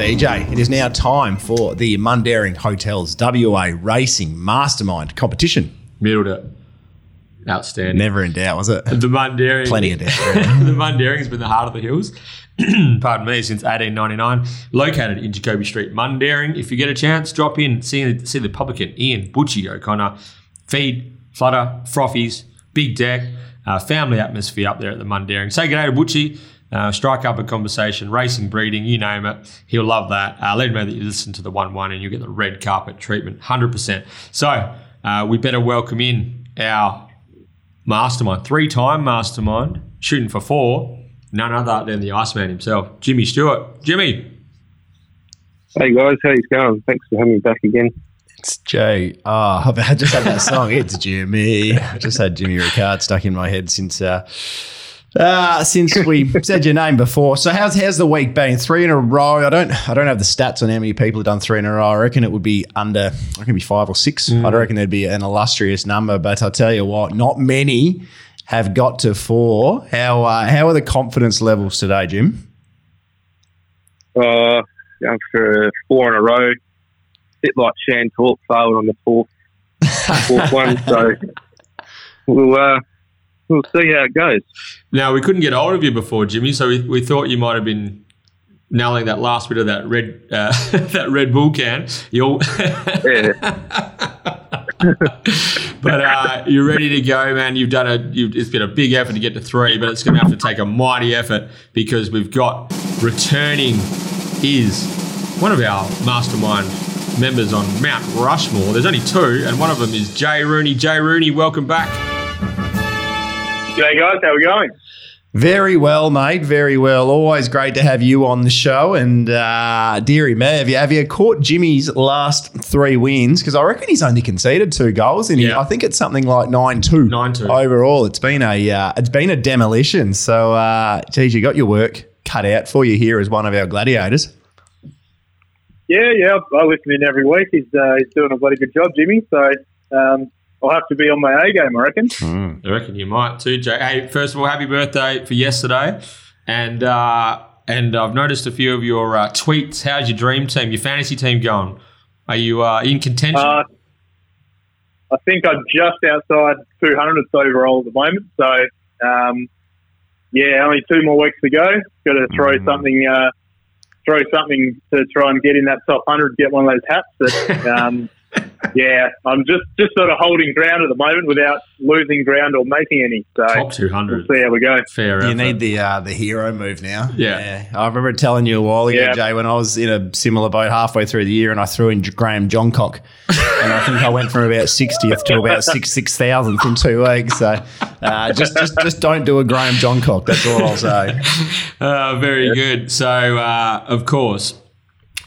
BJ. It is now time for the Mundaring Hotels WA Racing Mastermind competition. Middled it. Outstanding. Never in doubt, was it? The Mundaring. Plenty of doubt. the Mundaring has been the heart of the hills, pardon me, since 1899. Located in Jacoby Street, Mundaring. If you get a chance, drop in, see, see the publican Ian Butchie O'Connor. Feed, flutter, frothies, big deck, uh, family atmosphere up there at the Mundaring. Say good day to Butchie. Uh, strike up a conversation, racing, breeding, you name it. He'll love that. Uh, let him know that you listen to the 1 1 and you'll get the red carpet treatment 100%. So uh, we better welcome in our mastermind, three time mastermind, shooting for four, none other than the Iceman himself, Jimmy Stewart. Jimmy. Hey guys, how you going? Thanks for having me back again. It's Jay. Ah, Oh, I just had that song. It's Jimmy. I just had Jimmy Recard stuck in my head since uh, uh, since we said your name before. So how's how's the week been? Three in a row. I don't I don't have the stats on how many people have done three in a row. I reckon it would be under. I reckon it'd be five or six. I reckon there'd be an illustrious number. But I'll tell you what, not many have got to four. How uh, how are the confidence levels today, Jim? Uh, going for four in a row. Bit like Shan Talk failed on the fourth, fourth one. So we'll uh, we'll see how it goes. Now, we couldn't get hold of you before, Jimmy, so we, we thought you might have been nailing that last bit of that red uh, that Red Bull can. You're but uh, you're ready to go, man. You've done a. You've, it's been a big effort to get to three, but it's going to have to take a mighty effort because we've got returning is one of our mastermind members on Mount Rushmore. There's only two, and one of them is Jay Rooney. Jay Rooney, welcome back. G'day guys, how are we going? Very well, mate. Very well. Always great to have you on the show. And uh, dearie me, have you, have you caught Jimmy's last three wins? Because I reckon he's only conceded two goals, and he- Yeah. I think it's something like nine two. 9-2. overall. It's been a uh, it's been a demolition. So, uh, geez, you got your work cut out for you here as one of our gladiators. Yeah, yeah, I listen in every week. He's uh, he's doing a bloody good job, Jimmy. So um, I'll have to be on my A game, I reckon. I reckon you might too, Jay. Hey, first of all, happy birthday for yesterday, and uh, and I've noticed a few of your uh, tweets. How's your dream team, your fantasy team going? Are you uh, in contention? Uh, I think I'm just outside 200th overall at the moment. So um, yeah, only two more weeks to go. Got to throw something. Uh, Throw something to try and get in that top hundred, get one of those hats. But um, yeah, I'm just just sort of holding ground at the moment without losing ground or making any. So Top two we'll see how we go. Fair. Enough. You effort. need the uh, the hero move now. Yeah. yeah. I remember telling you a while ago, Yeah. Jay, when I was in a similar boat halfway through the year, and I threw in Graham Johncock, and I think I went from about sixtieth to about six six thousandth in two weeks. So uh, just just just don't do a Graham Johncock. That's all I'll say. Uh, very good. So, uh, of course,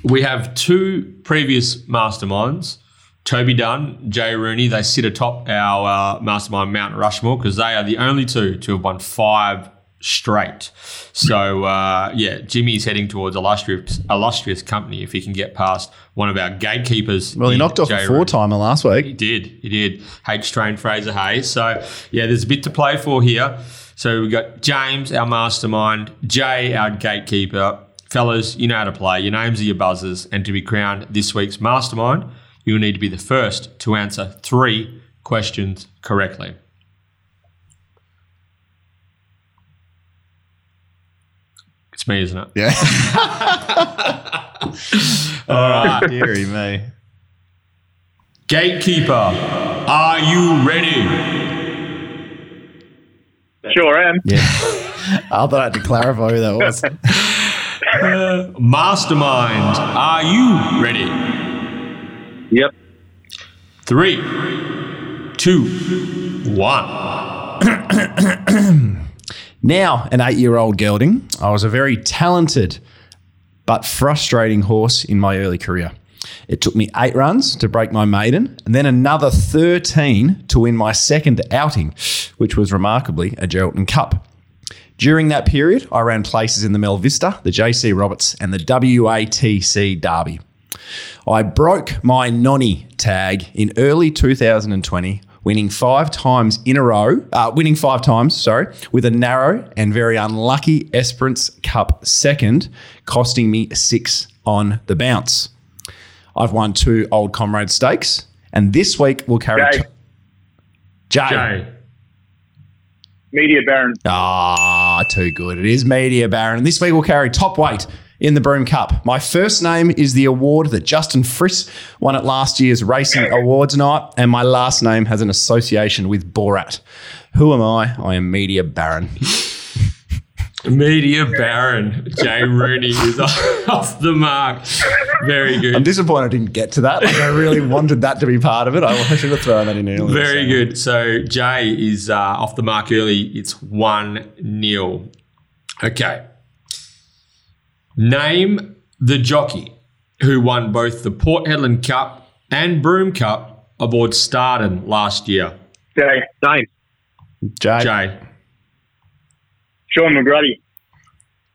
we have two previous masterminds. Toby Dunn, Jay Rooney, they sit atop our uh, mastermind Mount Rushmore because they are the only two to have won five straight. So, uh, yeah, Jimmy's heading towards illustrious, illustrious company if he can get past one of our gatekeepers. Well, he knocked off Jay a four timer last week. He did. He did. H Train Fraser Hayes. So, yeah, there's a bit to play for here. So, we've got James, our mastermind, Jay, our gatekeeper. Fellas, you know how to play. Your names are your buzzers. And to be crowned this week's mastermind, you'll need to be the first to answer three questions correctly. It's me, isn't it? Yeah. All right. Deary me. Gatekeeper, are you ready? Sure am. Yeah. I thought I had to clarify who that was. Mastermind, are you ready? Yep. Three, two, one. Now, an eight year old gelding, I was a very talented but frustrating horse in my early career. It took me eight runs to break my maiden, and then another 13 to win my second outing, which was remarkably a Geraldton Cup. During that period, I ran places in the Mel Vista, the JC Roberts, and the WATC Derby. I broke my nonny tag in early 2020, winning five times in a row, uh, winning five times, sorry, with a narrow and very unlucky Esperance Cup second, costing me six on the bounce. I've won two Old Comrade stakes, and this week we'll carry. Jay. Jay. Jay. Media Baron. Ah, too good. It is Media Baron. This week we'll carry top weight in the Broome Cup. My first name is the award that Justin Friss won at last year's Racing Awards night, and my last name has an association with Borat. Who am I? I am Media Baron. Media Baron. Jay Rooney is off the mark. Very good. I'm disappointed I didn't get to that. Like I really wanted that to be part of it. I should have thrown that in earlier. Very so. good. So Jay is uh, off the mark early. It's 1 0. Okay. Name the jockey who won both the Port Hedland Cup and Broome Cup aboard Starden last year. Jay. James. Jay. Jay. Shaun McGruddy.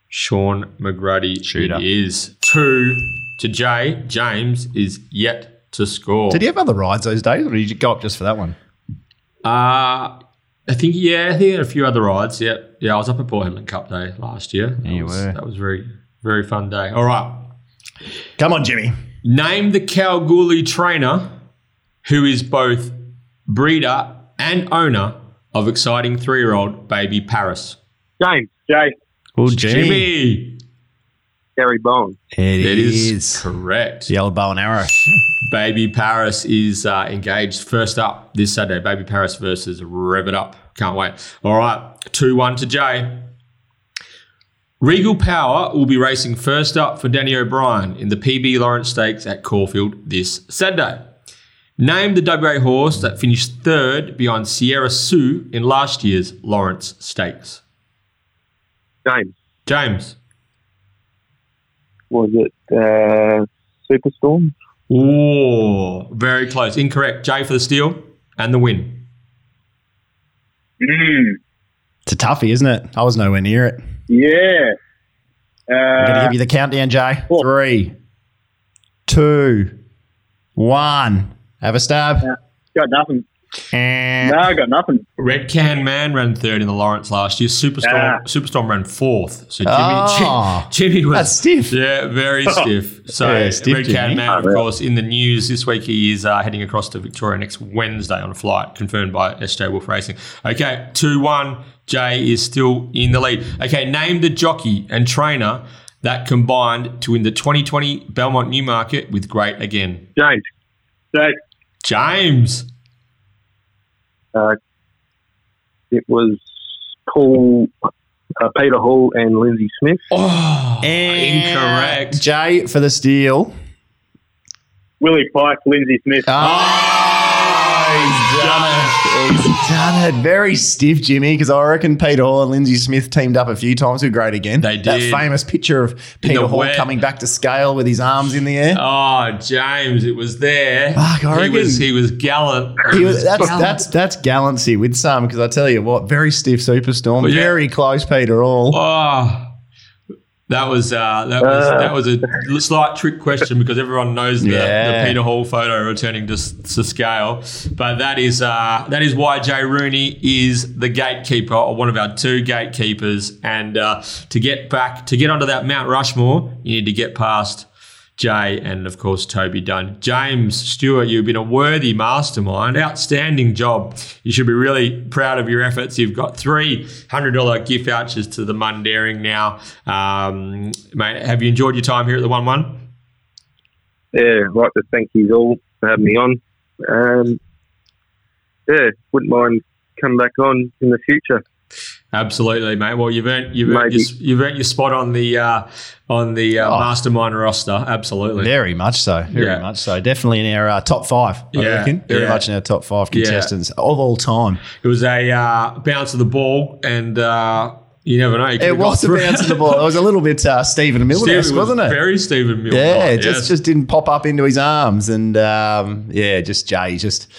Shaun McGruddy. Shooter. It is 2 to Jay. James is yet to score. Did he have other rides those days, or did you go up just for that one? Uh, I think yeah, I think he had a few other rides. Yeah, yeah. I was up at Port Hedland Cup Day last year. That you was, were. That was very very fun day. All right, Come on, Jimmy. name the Kalgoorlie trainer who is both breeder and owner of exciting three year old baby Paris. James. Jay. Oh, Jimmy, Gary Bone. It it is, is. correct. The old bow and arrow. Baby Paris is uh, engaged first up this Saturday. Baby Paris versus Rev It Up. Can't wait. All right, 2 1 to Jay. Regal Power will be racing first up for Danny O'Brien in the PB Lawrence Stakes at Caulfield this Saturday. Name the WA horse that finished third behind Sierra Sue in last year's Lawrence Stakes. James. James. Was it uh, Superstorm? Oh, very close. Incorrect. Jay for the steal and the win. Mm. It's a toughie, isn't it? I was nowhere near it. Yeah. I'm going to Uh, give you the countdown, Jay. Four. Three, two, one. Have a stab. got nothing. And No, I got nothing. Red Can Man ran third in the Lawrence last year. Superstorm Ah. Superstorm ran fourth. So Jimmy, Oh. Jimmy, Jimmy was That's stiff. Yeah, very stiff. So Yeah, stiff, Red Can Jimmy. Man, of course, in the news this week. He is uh, heading across to Victoria next Wednesday on a flight confirmed by SJ Wolf Racing. Okay, two one. Jay is still in the lead. Okay, name the jockey and trainer that combined to win the 2020 Belmont Newmarket with Great Again. James. Jay. James. It was Paul, uh, Peter Hall, and Lindsay Smith. Oh, And incorrect. Jay for the steal. Willie Pike. Lindsay Smith. Oh, he's done it. He's done it. Very stiff, Jimmy, because I reckon Peter Hall and Lindsay Smith teamed up a few times with Great Again. They did. That famous picture of Peter Hall wet. coming back to scale with his arms in the air. Oh, James, it was there. Fuck, I he was he was gallant. He was, that's gallant. that's that's gallancy with some because I tell you what, very stiff superstorm, Well, yeah. very close Peter Hall. Oh, that was uh, that was Uh. that was a slight trick question because everyone knows the, Yeah. the Peter Hall photo returning to, to scale. But that is uh, that is why Jay Rooney is the gatekeeper or one of our two gatekeepers. And uh, to get back to get onto that Mount Rushmore, you need to get past Jay and of course Toby Dunn. James Stewart, you've been a worthy mastermind. Outstanding job. You should be really proud of your efforts. You've got three hundred dollar gift vouchers to the Mundaring now. Um, mate, have you enjoyed your time here at the One One? Yeah, I'd like to thank you all for having me on. Um, yeah, wouldn't mind coming back on in the future. Absolutely, mate. Well, you've earned you've earned, your, you've earned your spot on the uh, on the uh, Oh. mastermind roster. Absolutely. Very much so. Very Yeah. much so. Definitely in our uh, top five, I Yeah, reckon. Very yeah. much in our top five contestants of all time. It was a uh, bounce of the ball, and uh, you never know. It was a bounce of the ball. It was a little bit uh, Stephen Miller, was wasn't it? Very Stephen Miller. Yeah, it yes. just just didn't pop up into his arms, and um, yeah, just Jay, just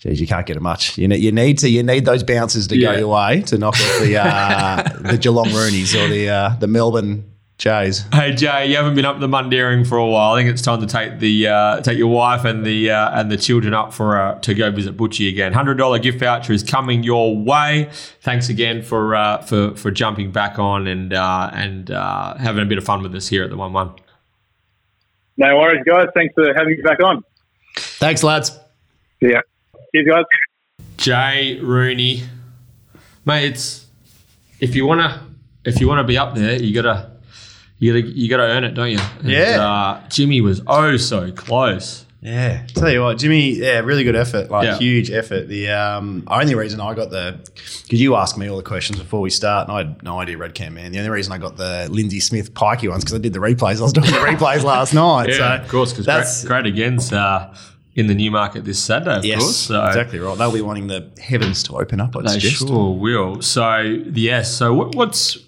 geez, you can't get it much. You need you need to you need those bounces to Yeah. go your way to knock off the uh, the Geelong Roonies or the uh, the Melbourne Jays. Hey Jay, you haven't been up the Mundaring for a while. I think it's time to take the uh, take your wife and the uh, and the children up for uh, to go visit Butchie again. Hundred dollar gift voucher is coming your way. Thanks again for uh, for for jumping back on and uh, and uh, having a bit of fun with us here at the One One. No worries, guys. Thanks for having me back on. Thanks, lads. Yeah. Cheers, guys. Jay Rooney, mate. It's if you wanna if you wanna be up there, you gotta you you gotta earn it, don't you? And, Yeah. uh, Jimmy was oh so close. Yeah, tell you what, Jimmy. Yeah, really good effort, like Yeah. huge effort. The um, only reason I got the because you asked me all the questions before we start, and I had no idea Red Can man. The only reason I got the Lindsay Smith pikey ones because I did the replays. I was doing the replays last night. Yeah, so of course, because that's great, great against uh, in the Newmarket this Saturday, of yes, course. So exactly right. They'll be wanting the heavens to open up. I'd They suggest. sure will. So yes. So what, what's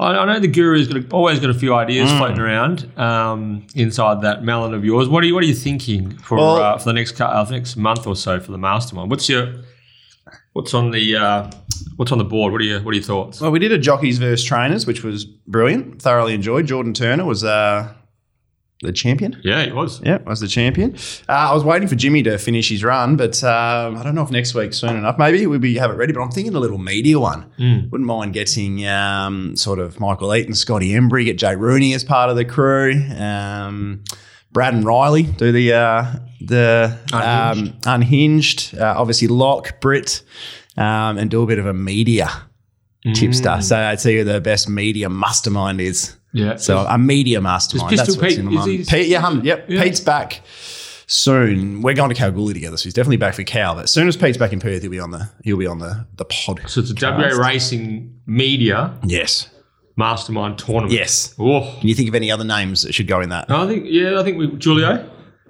I, I know the guru's got a, always got a few ideas Mm. floating around um, inside that melon of yours. What are you What are you thinking for Well- uh, for the next uh, the next month or so for the mastermind? What's your What's on the uh, What's on the board? What are your What are your thoughts? Well, we did a jockeys versus trainers, which was brilliant. Thoroughly enjoyed. Jordan Turner was uh, the champion. Yeah, it was. Yeah, was the champion. Uh, I was waiting for Jimmy to finish his run, but um, I don't know if next week soon enough. Maybe we'll be have it ready. But I'm thinking a little media one. Mm. Wouldn't mind getting um, sort of Michael Eaton, Scotty Embry, get Jay Rooney as part of the crew. Um, Brad and Riley do the uh, the Unhinged. um, unhinged. Uh, obviously, Lock Brit, um, and do a bit of a media tipster. So I'd see who the best media mastermind is. Yeah. So a media mastermind. Is That's Pistol what's Pete- in is my he- Pete, yeah, hum, yep. Yeah. Pete's back soon. We're going to Kalgoorlie together, so he's definitely back for Cal. But as soon as Pete's back in Perth, he'll be on the he'll be on the the pod. so it's a WA Racing Media Yes, Mastermind Tournament. yes. Oh, Can you think of any other names that should go in that? I think yeah, I think we Julio.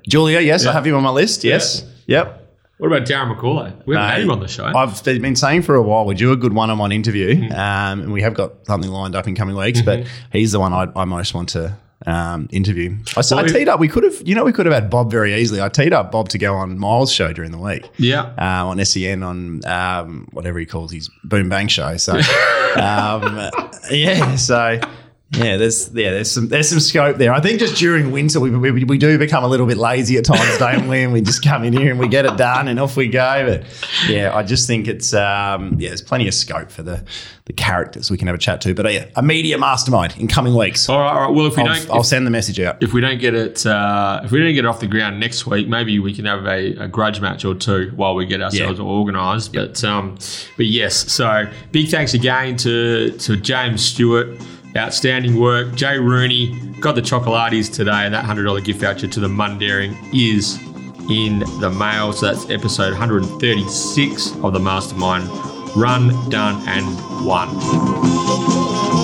Julia, yes, Yeah. I have him on my list. Yes, yep. What about Darren McCauley? We haven't had him on the show. I've been saying for a while we do a good one-on-one interview, Mm-hmm. um, and we have got something lined up in coming weeks. But he's the one I, I most want to um, interview. I Well, I teed up. We could have, you know, we could have had Bob very easily. I teed up Bob to go on Miles' show during the week. yeah. uh, on SEN on um, whatever he calls his boom bang show. So um, yeah, so yeah, there's yeah, there's some there's some scope there. I think just during winter we, we, we do become a little bit lazy at times, don't we? And we just come in here and we get it done and off we go. But yeah, I just think it's um, yeah, there's plenty of scope for the the characters we can have a chat to. But uh, yeah, a media mastermind in coming weeks. All right, all right. Well, if we I'll, don't, I'll send the message out. if we don't get it, uh, if we don't get it off the ground next week, maybe we can have a, a grudge match or two while we get ourselves Yeah. organised. But um, but yes, so big thanks again to to James Stewart. Outstanding work. Jay Rooney got the chocolates today, and that $100 gift voucher to the Mundaring is in the mail. So that's episode 136 of the Mastermind Run, Done, and Won.